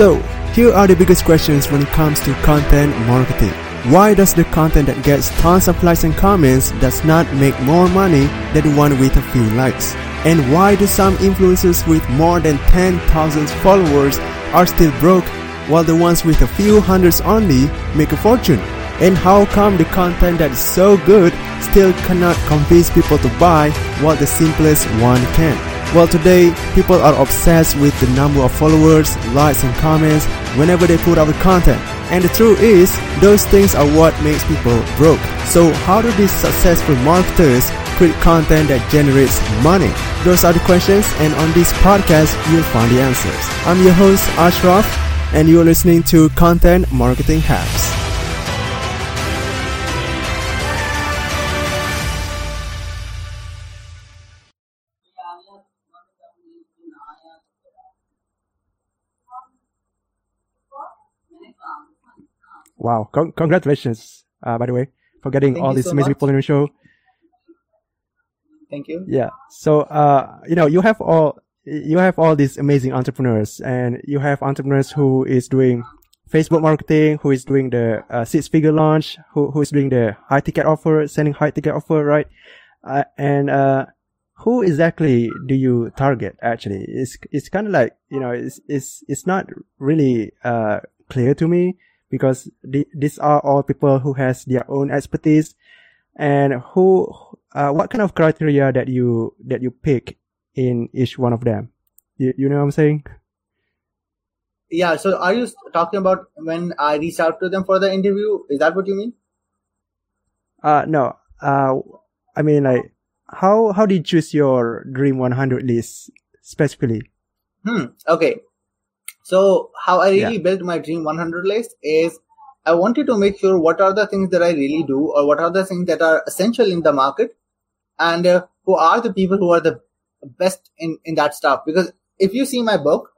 So, here are the biggest questions when it comes to content marketing. Why does the content that gets tons of likes and comments does not make more money than the one with a few likes? And why do some influencers with more than 10,000 followers are still broke while the ones with a few hundreds only make a fortune? And how come the content that is so good still cannot convince people to buy while the simplest one can? Well, today, people are obsessed with the number of followers, likes, and comments whenever they put out content. And the truth is, those things are what makes people broke. So, how do these successful marketers create content that generates money? Those are the questions, and on this podcast, you'll find the answers. I'm your host, Ashraf, and you're listening to Content Marketing Hacks. Wow, Con- congratulations, uh, by the way, for getting Thank all these so amazing much. people in the show. Thank you. Yeah. So, uh, you know, you have all, you have all these amazing entrepreneurs and you have entrepreneurs who is doing Facebook marketing, who is doing the uh, six figure launch, who, who is doing the high ticket offer, sending high ticket offer, right? Uh, and, uh, who exactly do you target actually? It's, it's kind of like, you know, it's, it's, it's not really, uh, clear to me because the, these are all people who has their own expertise and who, uh, what kind of criteria that you, that you pick in each one of them? You, you know what I'm saying? Yeah. So, are you talking about when I reach out to them for the interview? Is that what you mean? Uh, no. Uh, I mean, like, how, how did you choose your Dream 100 list specifically? Hmm. Okay. So, how I really Yeah. built my Dream 100 list is I wanted to make sure what are the things that I really do or what are the things that are essential in the market and uh, who are the people who are the best in, in that stuff. Because if you see my book,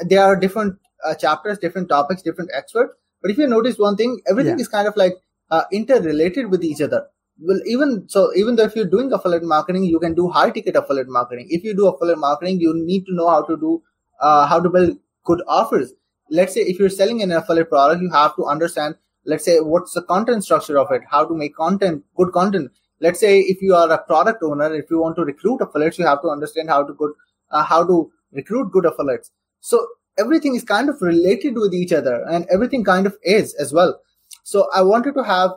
there are different uh, chapters, different topics, different experts. But if you notice one thing, everything Yeah. is kind of like uh, interrelated with each other. Well, even so, even though if you're doing affiliate marketing, you can do high ticket affiliate marketing. If you do affiliate marketing, you need to know how to do, uh, how to build good offers. Let's say if you're selling an affiliate product, you have to understand, let's say, what's the content structure of it, how to make content, good content. Let's say if you are a product owner, if you want to recruit affiliates, you have to understand how to good, uh, how to recruit good affiliates. So everything is kind of related with each other and everything kind of is as well. So I wanted to have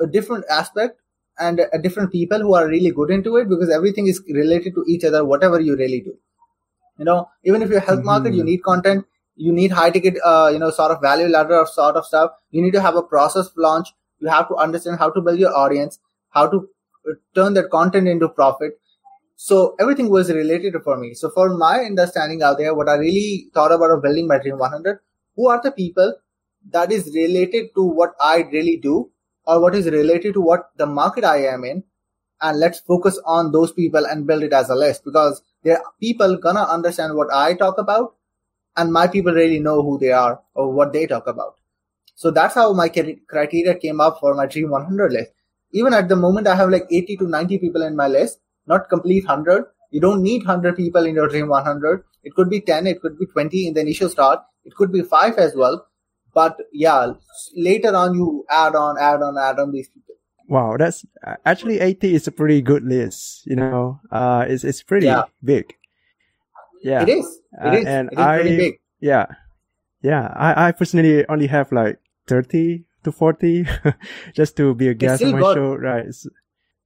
a different aspect and a different people who are really good into it because everything is related to each other, whatever you really do. You know, even if you're health market, you need content, you need high ticket, uh, you know, sort of value ladder of sort of stuff. You need to have a process launch. You have to understand how to build your audience, how to uh, turn that content into profit. So everything was related for me. So for my understanding out there, what I really thought about of building my Dream 100, who are the people that is related to what I really do or what is related to what the market I am in. And let's focus on those people and build it as a list because there are people gonna understand what I talk about and my people really know who they are or what they talk about. So that's how my criteria came up for my Dream 100 list. Even at the moment, I have like 80 to 90 people in my list, not complete 100. You don't need 100 people in your Dream 100. It could be 10, it could be 20 in the initial start. It could be 5 as well. But yeah, later on, you add on, add on, add on these people. Wow, that's actually 80 is a pretty good list. You know, uh, it's, it's pretty Yeah. big. Yeah. It is. It Uh, is. and it is pretty I- big. Yeah. Yeah. I, I personally only have like 30 to 40 just to be a guest on my good. show. Right. It's,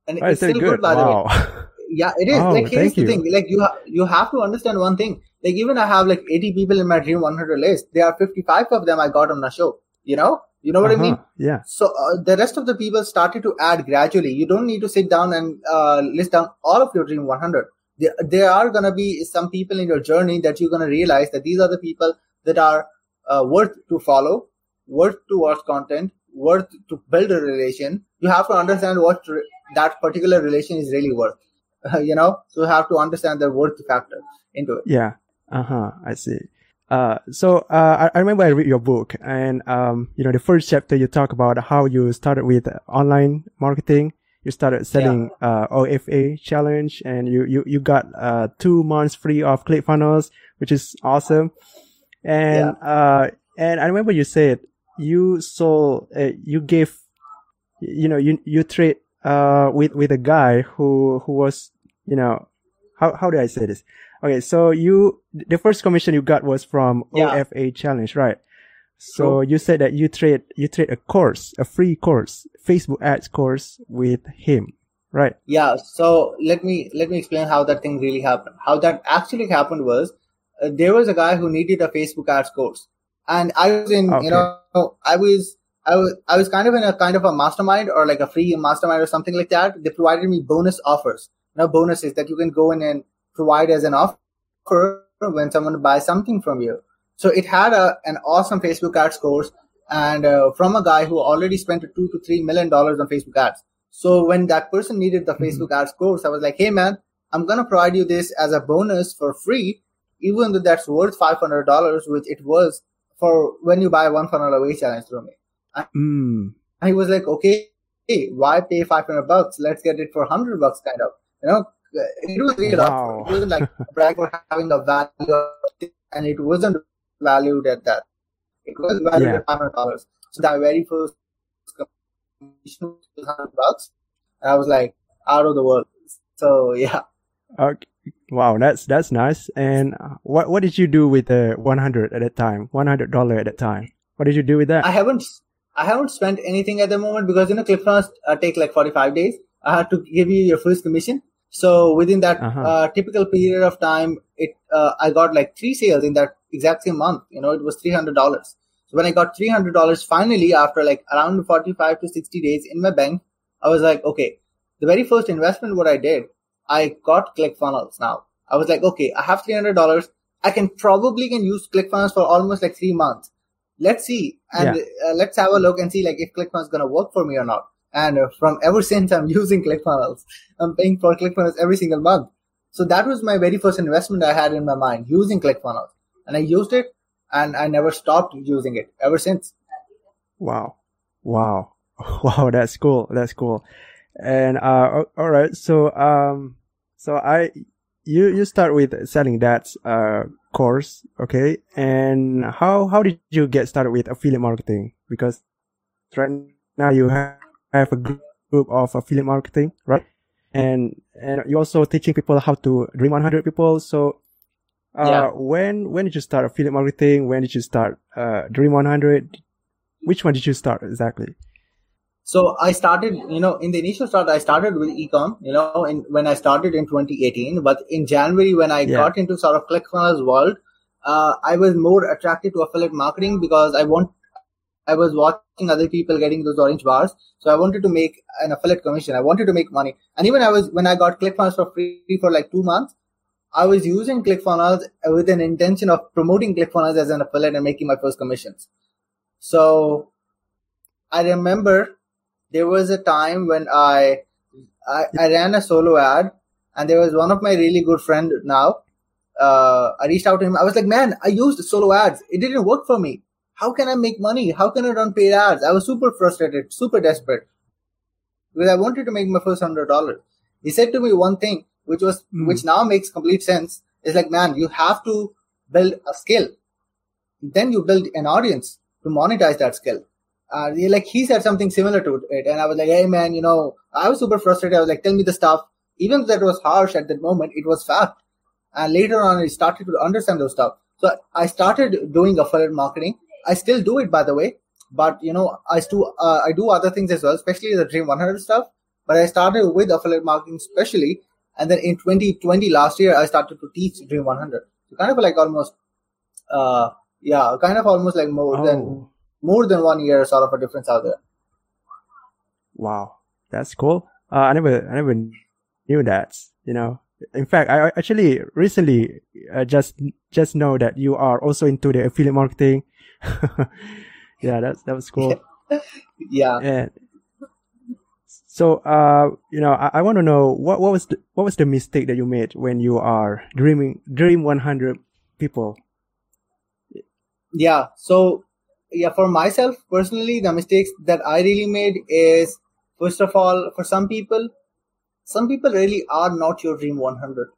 And oh, it's still good. good, by the way. wow. Yeah, it is. Oh, like here's the you. thing. Like you ha- you have to understand one thing. Like even I have like 80 people in my Dream 100 list. There are 55 of them I got on the show. You know, you know what I mean. Uh-huh. Yeah. So uh, the rest of the people started to add gradually. You don't need to sit down and uh, list down all of your Dream 100. There, there are gonna be some people in your journey that you're gonna realize that these are the people that are uh, worth to follow, worth to watch content, worth to build a relation. You have to understand what re- that particular relation is really worth. you know, so you have to understand the worth factor into it. Yeah. Uh huh. I see. Uh, so, uh, I, I remember I read your book and, um, you know, the first chapter you talk about how you started with online marketing. You started selling, uh, OFA challenge and you, you, you got, uh, two months free of ClickFunnels, which is awesome. And yeah. uh, and I remember you said you sold, uh, you gave, you know, you you trade uh with with a guy who who was, you know, how how do I say this? Okay, so you the first commission you got was from yeah. OFA challenge, right? So you said that you trade you trade a course, a free course, Facebook ads course with him, right? Yeah. So let me let me explain how that thing really happened. How that actually happened was uh, there was a guy who needed a Facebook ads course, and I was in okay. you know I was I was I was kind of in a kind of a mastermind or like a free mastermind or something like that. They provided me bonus offers, know, bonuses that you can go in and provide as an offer when someone buys something from you. So it had a, an awesome Facebook ads course and uh, from a guy who already spent two to three million dollars on Facebook ads. So when that person needed the mm-hmm. Facebook ads course, I was like, Hey man, I'm going to provide you this as a bonus for free, even though that's worth $500, which it was for when you buy one funnel away challenge from me. And mm. he was like, okay, hey, why pay 500 bucks? Let's get it for 100 bucks kind of, you know, it was really wow. It wasn't like brag for having a value and it wasn't valued at that. It was valued yeah. at hundred dollars. So that very first commission was hundred bucks. I was like out of the world. So yeah. Okay. Wow, that's that's nice. And what what did you do with the one hundred at that time? One hundred dollar at that time. What did you do with that? I haven't I haven't spent anything at the moment because you know ClickFunnels uh, take like forty five days. I had to give you your first commission. So within that uh-huh. uh, typical period of time, it uh, I got like three sales in that exact same month. You know, it was three hundred dollars. So when I got three hundred dollars finally after like around forty five to sixty days in my bank, I was like, okay, the very first investment what I did, I got ClickFunnels. Now I was like, okay, I have three hundred dollars. I can probably can use ClickFunnels for almost like three months. Let's see and yeah. uh, let's have a look and see like if ClickFunnels is gonna work for me or not. And uh, from ever since I'm using ClickFunnels, I'm paying for ClickFunnels every single month. So that was my very first investment I had in my mind using ClickFunnels and I used it and I never stopped using it ever since. Wow. Wow. Wow. That's cool. That's cool. And, uh, all right. So, um, so I, you, you start with selling that, uh, course. Okay. And how, how did you get started with affiliate marketing? Because right now you have, have a group of affiliate marketing, right? And, and you're also teaching people how to dream 100 people. So uh, yeah. when when did you start affiliate marketing? When did you start uh, Dream 100? Which one did you start exactly? So I started, you know, in the initial start, I started with ecom, you know, in, when I started in 2018. But in January, when I yeah. got into sort of ClickFunnels world, uh, I was more attracted to affiliate marketing because I want, I was watching other people getting those orange bars. So I wanted to make an affiliate commission. I wanted to make money. And even I was, when I got ClickFunnels for free for like two months, I was using ClickFunnels with an intention of promoting ClickFunnels as an affiliate and making my first commissions. So I remember there was a time when I, I, I ran a solo ad and there was one of my really good friend now. Uh, I reached out to him. I was like, man, I used solo ads. It didn't work for me. How can I make money? How can I run paid ads? I was super frustrated, super desperate because I wanted to make my first hundred dollars. He said to me one thing which was mm. which now makes complete sense. Is like, man, you have to build a skill. Then you build an audience to monetize that skill. Uh, like he said something similar to it, and I was like, hey man, you know, I was super frustrated. I was like, tell me the stuff. Even though that was harsh at that moment, it was fact. And later on, I started to understand those stuff. So I started doing affiliate marketing. I still do it, by the way, but you know, I still uh, I do other things as well, especially the Dream 100 stuff. But I started with affiliate marketing, especially and then in 2020, last year, I started to teach Dream 100. So kind of like almost, uh, yeah, kind of almost like more oh. than, more than one year sort of a difference out there. Wow. That's cool. Uh, I never, I never knew that, you know. In fact, I actually recently uh, just, just know that you are also into the affiliate marketing. yeah, that's, that was cool. yeah. And, so, uh, you know, I, I want to know what, what was the, what was the mistake that you made when you are dreaming, dream 100 people? Yeah. So, yeah, for myself personally, the mistakes that I really made is, first of all, for some people, some people really are not your dream 100.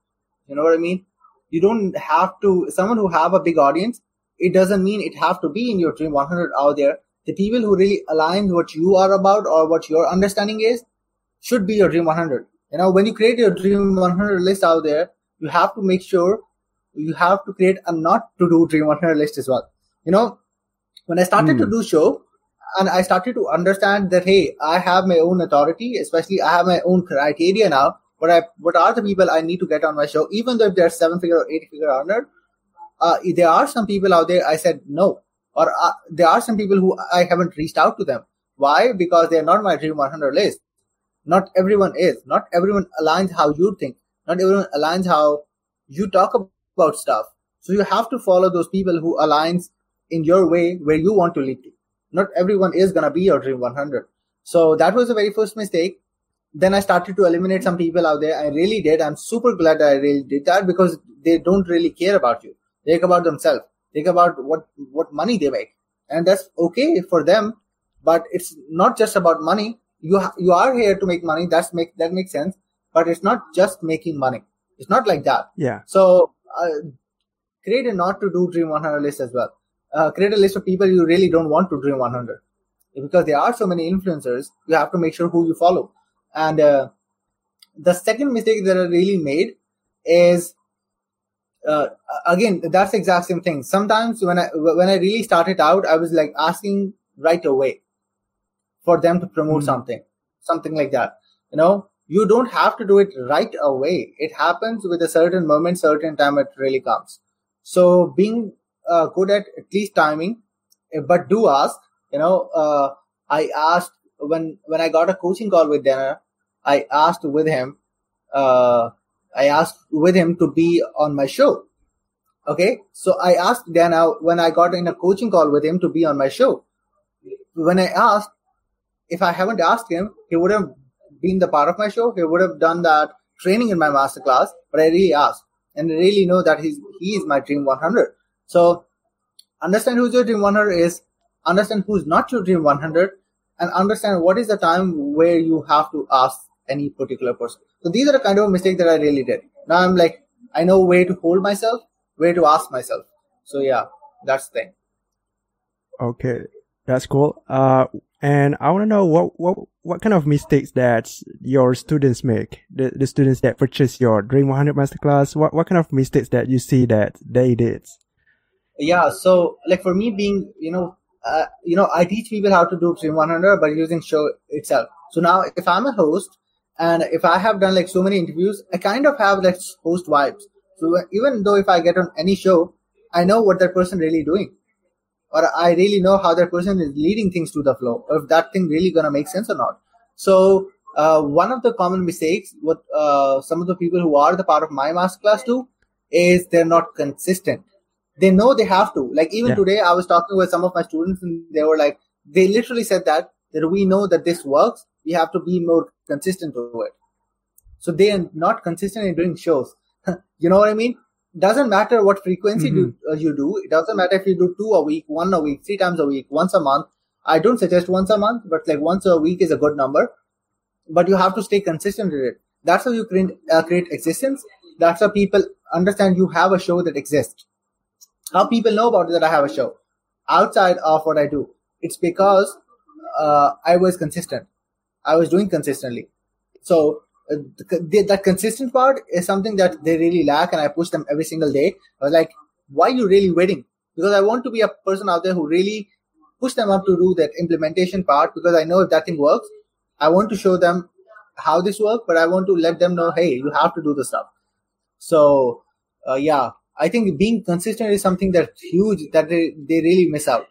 You know what I mean? You don't have to, someone who have a big audience it doesn't mean it have to be in your dream 100 out there. The people who really align what you are about or what your understanding is should be your dream 100. You know, when you create your dream 100 list out there, you have to make sure you have to create a not to do dream 100 list as well. You know, when I started mm. to hmm. do show and I started to understand that, hey, I have my own authority, especially I have my own criteria now. What I, what are the people I need to get on my show, even though if they're seven figure or eight figure earner, uh, there are some people out there I said no, or uh, there are some people who I haven't reached out to them. Why? Because they're not my dream 100 list. Not everyone is. Not everyone aligns how you think. Not everyone aligns how you talk about stuff. So you have to follow those people who aligns in your way where you want to lead to. Not everyone is gonna be your dream 100. So that was the very first mistake. Then I started to eliminate some people out there. I really did. I'm super glad I really did that because they don't really care about you. Care about themselves. Think about what what money they make, and that's okay for them. But it's not just about money. You ha- you are here to make money. That's make that makes sense. But it's not just making money. It's not like that. Yeah. So uh, create a not to do dream 100 list as well. Uh, create a list of people you really don't want to dream 100 because there are so many influencers. You have to make sure who you follow. And uh, the second mistake that I really made is uh, again that's the exact same thing. Sometimes when i when i really started out i was like asking right away for them to promote mm something something like that. You know you don't have to do it right away. It happens with a certain moment certain time it really comes. So being uh, good at at least timing eh, but do ask you know uh, i asked when when i got a coaching call with Dana, i asked with him uh, I asked with him to be on my show. Okay. So I asked Dana when I got in a coaching call with him to be on my show. When I asked, if I haven't asked him, he would have been the part of my show. He would have done that training in my masterclass, but I really asked and I really know that he's, he is my dream 100. So understand who's your dream 100 is, understand who's not your dream 100 and understand what is the time where you have to ask any particular person. So these are the kind of mistakes that I really did. Now I'm like, I know where to hold myself, where to ask myself. So yeah, that's the thing. Okay, that's cool. Uh, and I want to know what, what, what kind of mistakes that your students make, the, the students that purchase your Dream 100 Masterclass, what, what kind of mistakes that you see that they did? Yeah, so like for me being, you know, uh, you know, I teach people how to do Dream 100 by using show itself. So now if I'm a host and if I have done like so many interviews, I kind of have like host vibes. So even though if I get on any show, I know what that person really doing. Or I really know how that person is leading things to the flow, or if that thing really gonna make sense or not. So uh, one of the common mistakes what uh, some of the people who are the part of my masterclass do is they're not consistent. They know they have to. Like even yeah. today, I was talking with some of my students, and they were like, they literally said that that we know that this works, we have to be more consistent to it. So they are not consistent in doing shows. you know what I mean? Doesn't matter what frequency mm-hmm. do, uh, you do. It doesn't matter if you do two a week, one a week, three times a week, once a month. I don't suggest once a month, but like once a week is a good number. But you have to stay consistent with it. That's how you create, uh, create existence. That's how people understand you have a show that exists. How people know about it that I have a show outside of what I do. It's because uh, I was consistent. I was doing consistently. So uh, the, that consistent part is something that they really lack, and I push them every single day. I was like, "Why are you really waiting?" Because I want to be a person out there who really push them up to do that implementation part. Because I know if that thing works, I want to show them how this works, but I want to let them know, "Hey, you have to do the stuff." So, uh, yeah, I think being consistent is something that's huge that they, they really miss out.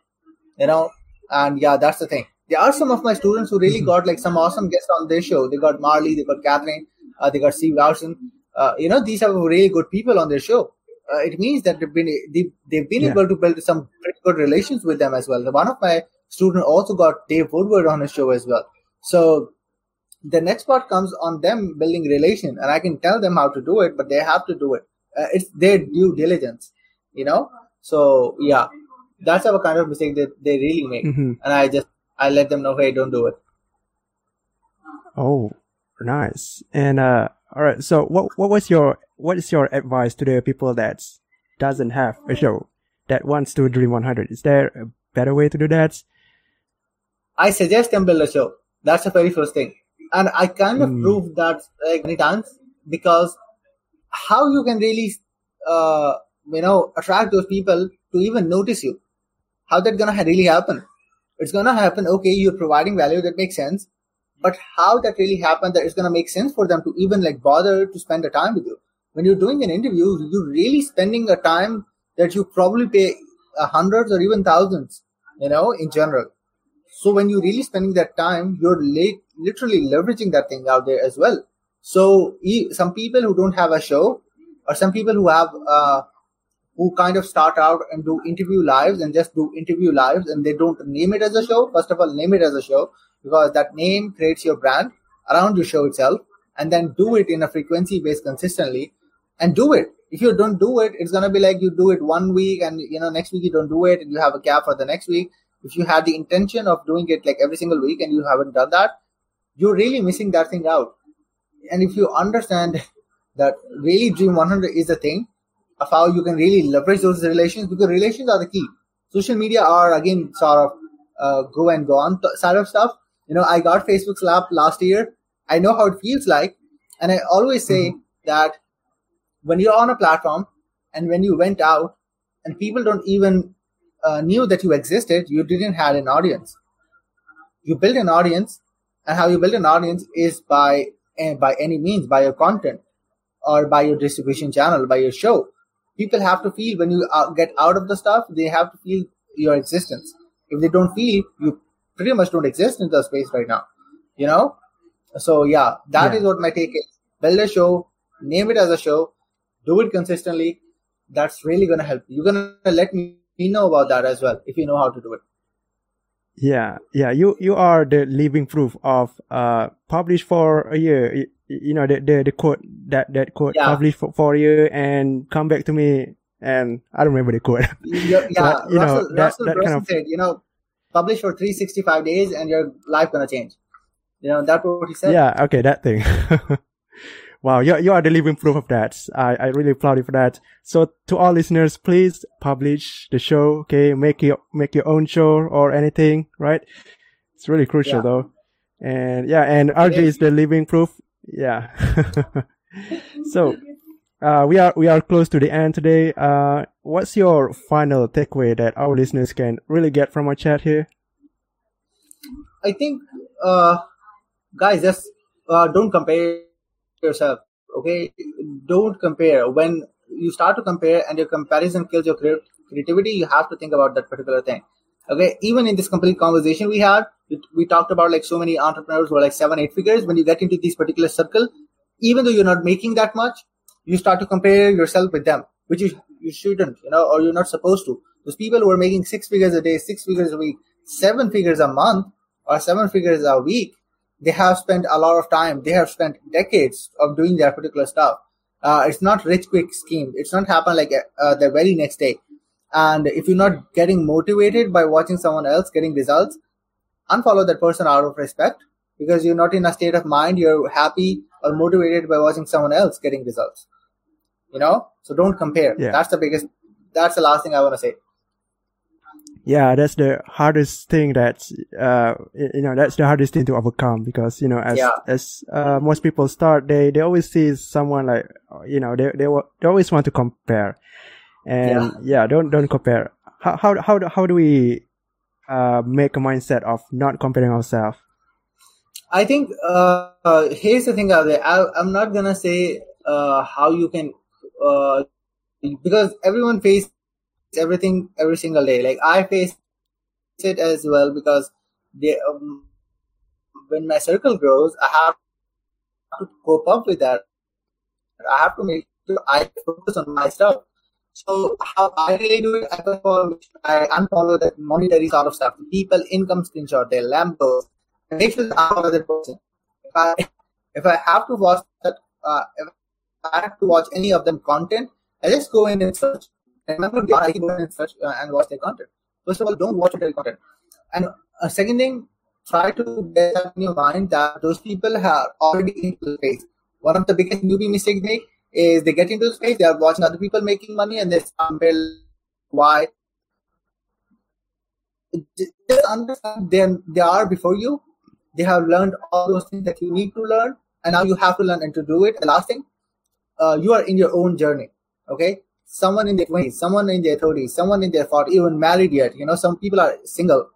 You know, and yeah, that's the thing there are some of my students who really got like some awesome guests on their show. They got Marley, they got Catherine, uh, they got Steve Larsen. Uh, you know, these are really good people on their show. Uh, it means that they've been they, they've been yeah. able to build some pretty good relations with them as well. One of my students also got Dave Woodward on his show as well. So the next part comes on them building relation, and I can tell them how to do it, but they have to do it. Uh, it's their due diligence, you know. So yeah, that's our kind of mistake that they really make, mm-hmm. and I just I let them know, hey, don't do it. Oh, nice. And uh, all right. So, what what was your what is your advice to the people that doesn't have a show? that wants to dream 100? Is there a better way to do that? I suggest them build a show. That's the very first thing. And I kind of mm. proved that like many times because how you can really, uh, you know, attract those people to even notice you. How that gonna really happen? It's gonna happen. Okay, you're providing value that makes sense, but how that really happen that it's gonna make sense for them to even like bother to spend the time with you. When you're doing an interview, you're really spending a time that you probably pay hundreds or even thousands, you know, in general. So when you're really spending that time, you're late, literally leveraging that thing out there as well. So some people who don't have a show, or some people who have uh, who kind of start out and do interview lives and just do interview lives and they don't name it as a show. First of all, name it as a show because that name creates your brand around your show itself and then do it in a frequency based consistently and do it. If you don't do it, it's gonna be like you do it one week and you know next week you don't do it and you have a gap for the next week. If you had the intention of doing it like every single week and you haven't done that, you're really missing that thing out. And if you understand that really Dream 100 is a thing, of how you can really leverage those relations because relations are the key. Social media are again sort of uh, go and go on side of stuff. You know, I got Facebook Slap last year. I know how it feels like, and I always say mm-hmm. that when you're on a platform and when you went out and people don't even uh, knew that you existed, you didn't have an audience. You build an audience, and how you build an audience is by uh, by any means by your content or by your distribution channel, by your show people have to feel when you get out of the stuff, they have to feel your existence. If they don't feel, you pretty much don't exist in the space right now. You know? So yeah, that yeah. is what my take is. Build a show, name it as a show, do it consistently. That's really gonna help. You're gonna let me know about that as well if you know how to do it. Yeah, yeah. You you are the living proof of uh published for a year you know the the, the quote that that quote yeah. published for, for you and come back to me and I don't remember the quote. yeah, but, you Russell, know, that, Russell that kind of, said, you know, publish for 365 days and your life gonna change. You know, that's what he said. Yeah, okay, that thing. wow, you you are the living proof of that. I I really applaud you for that. So to all listeners, please publish the show. Okay, make your make your own show or anything. Right? It's really crucial yeah. though. And yeah, and RJ is the living proof yeah. so, uh, we are we are close to the end today. Uh, what's your final takeaway that our listeners can really get from our chat here? I think, uh, guys, just uh, don't compare yourself. Okay, don't compare. When you start to compare and your comparison kills your creativity, you have to think about that particular thing. Okay, even in this complete conversation we had, we talked about like so many entrepreneurs who are like seven, eight figures. When you get into this particular circle, even though you're not making that much, you start to compare yourself with them, which you, you shouldn't, you know, or you're not supposed to. Those people who are making six figures a day, six figures a week, seven figures a month, or seven figures a week, they have spent a lot of time. They have spent decades of doing that particular stuff. Uh, it's not rich quick scheme. It's not happen like uh, the very next day. And if you're not getting motivated by watching someone else getting results, unfollow that person out of respect because you're not in a state of mind you're happy or motivated by watching someone else getting results. You know? So don't compare. Yeah. that's the biggest that's the last thing i want to say. Yeah that's the hardest thing that's uh you know that's the hardest thing to overcome because you know as yeah. as uh, most people start they they always see someone like you know they they, they always want to compare and yeah, yeah don't don't compare how how how, how do we uh, make a mindset of not comparing ourselves? I think uh, uh, here's the thing out there. I, am not gonna say uh, how you can uh, because everyone faces everything every single day. Like I face it as well because they, um, when my circle grows, I have to cope up with that. I have to make sure I focus on my stuff. So how I really do it, I unfollow, I unfollow that monetary sort of stuff. People income screenshot, their Lambos. Make sure I'm not that person. If I if I have to watch that, uh, if I have to watch any of them content, I just go in and search. Remember, I go in and search uh, and watch their content. First of all, don't watch their content. And uh, second thing, try to get in your mind that those people are already in the space. One of the biggest newbie mistakes they is they get into the space, they are watching other people making money, and they compare why just understand they they are before you. They have learned all those things that you need to learn, and now you have to learn and to do it. The last thing, uh, you are in your own journey. Okay, someone in their twenties, someone in their thirties, someone in their forties, even married yet. You know, some people are single.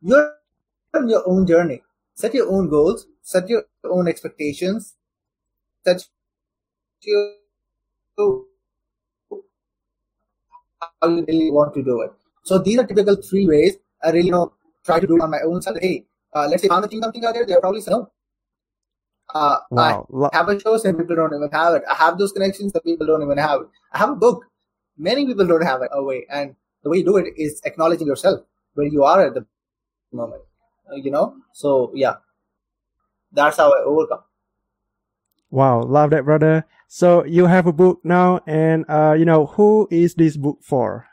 You're on your own journey. Set your own goals. Set your own expectations. Set your how you really want to do it. So these are typical three ways I really you know try to do it on my own self. Hey, uh, let's say I'm doing something out there, they're probably saying no. Uh, wow. I have a show, some people don't even have it. I have those connections, some people don't even have it. I have a book, many people don't have it away. And the way you do it is acknowledging yourself where you are at the moment. Uh, you know, so yeah, that's how I overcome. Wow, love that, brother. So you have a book now, and uh, you know who is this book for?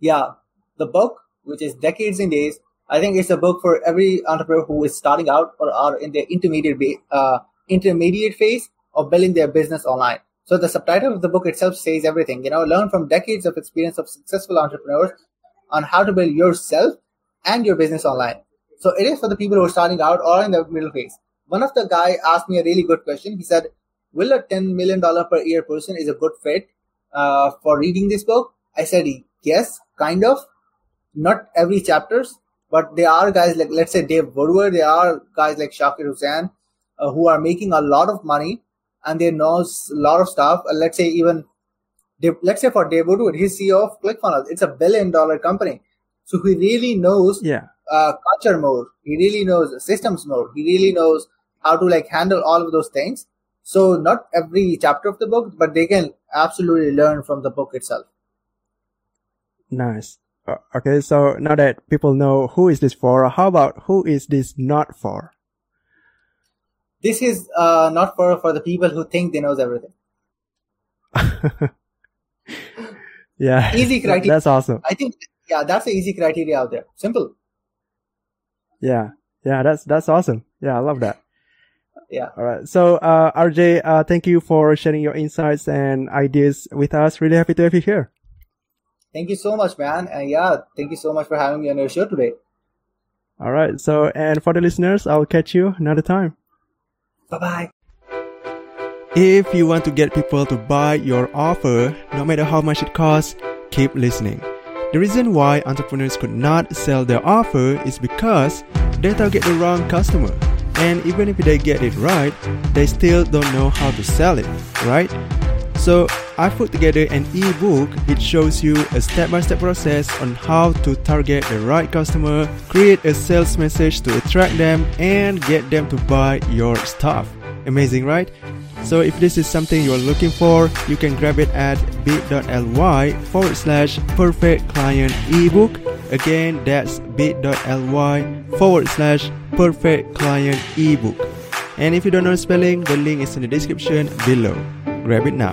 Yeah, the book, which is Decades in Days, I think it's a book for every entrepreneur who is starting out or are in the intermediate uh, intermediate phase of building their business online. So the subtitle of the book itself says everything. You know, learn from decades of experience of successful entrepreneurs on how to build yourself and your business online. So it is for the people who are starting out or in the middle phase. One of the guy asked me a really good question. He said, "Will a ten million dollar per year person is a good fit uh, for reading this book?" I said, "Yes, kind of. Not every chapters, but there are guys like let's say Dave Woodward. There are guys like Shakir Hussain uh, who are making a lot of money and they know a lot of stuff. Uh, let's say even let's say for Dave Woodward, he's CEO of ClickFunnels. It's a billion dollar company, so he really knows yeah. uh, culture more. He really knows systems more. He really knows how to like handle all of those things. So not every chapter of the book, but they can absolutely learn from the book itself. Nice. Uh, okay, so now that people know who is this for, how about who is this not for? This is uh, not for for the people who think they knows everything. yeah, easy criteria. That's awesome. I think yeah, that's the easy criteria out there. Simple. Yeah, yeah, that's that's awesome. Yeah, I love that. Yeah. All right. So, uh, RJ, uh, thank you for sharing your insights and ideas with us. Really happy to have you here. Thank you so much, man. And yeah, thank you so much for having me on your show today. All right. So, and for the listeners, I'll catch you another time. Bye bye. If you want to get people to buy your offer, no matter how much it costs, keep listening. The reason why entrepreneurs could not sell their offer is because they target the wrong customer. And even if they get it right, they still don't know how to sell it, right? So I put together an ebook. It shows you a step-by-step process on how to target the right customer, create a sales message to attract them, and get them to buy your stuff. Amazing, right? So if this is something you're looking for, you can grab it at bit.ly forward slash perfect client ebook. Again, that's bit.ly forward slash perfect client ebook. And if you don't know the spelling, the link is in the description below. Grab it now.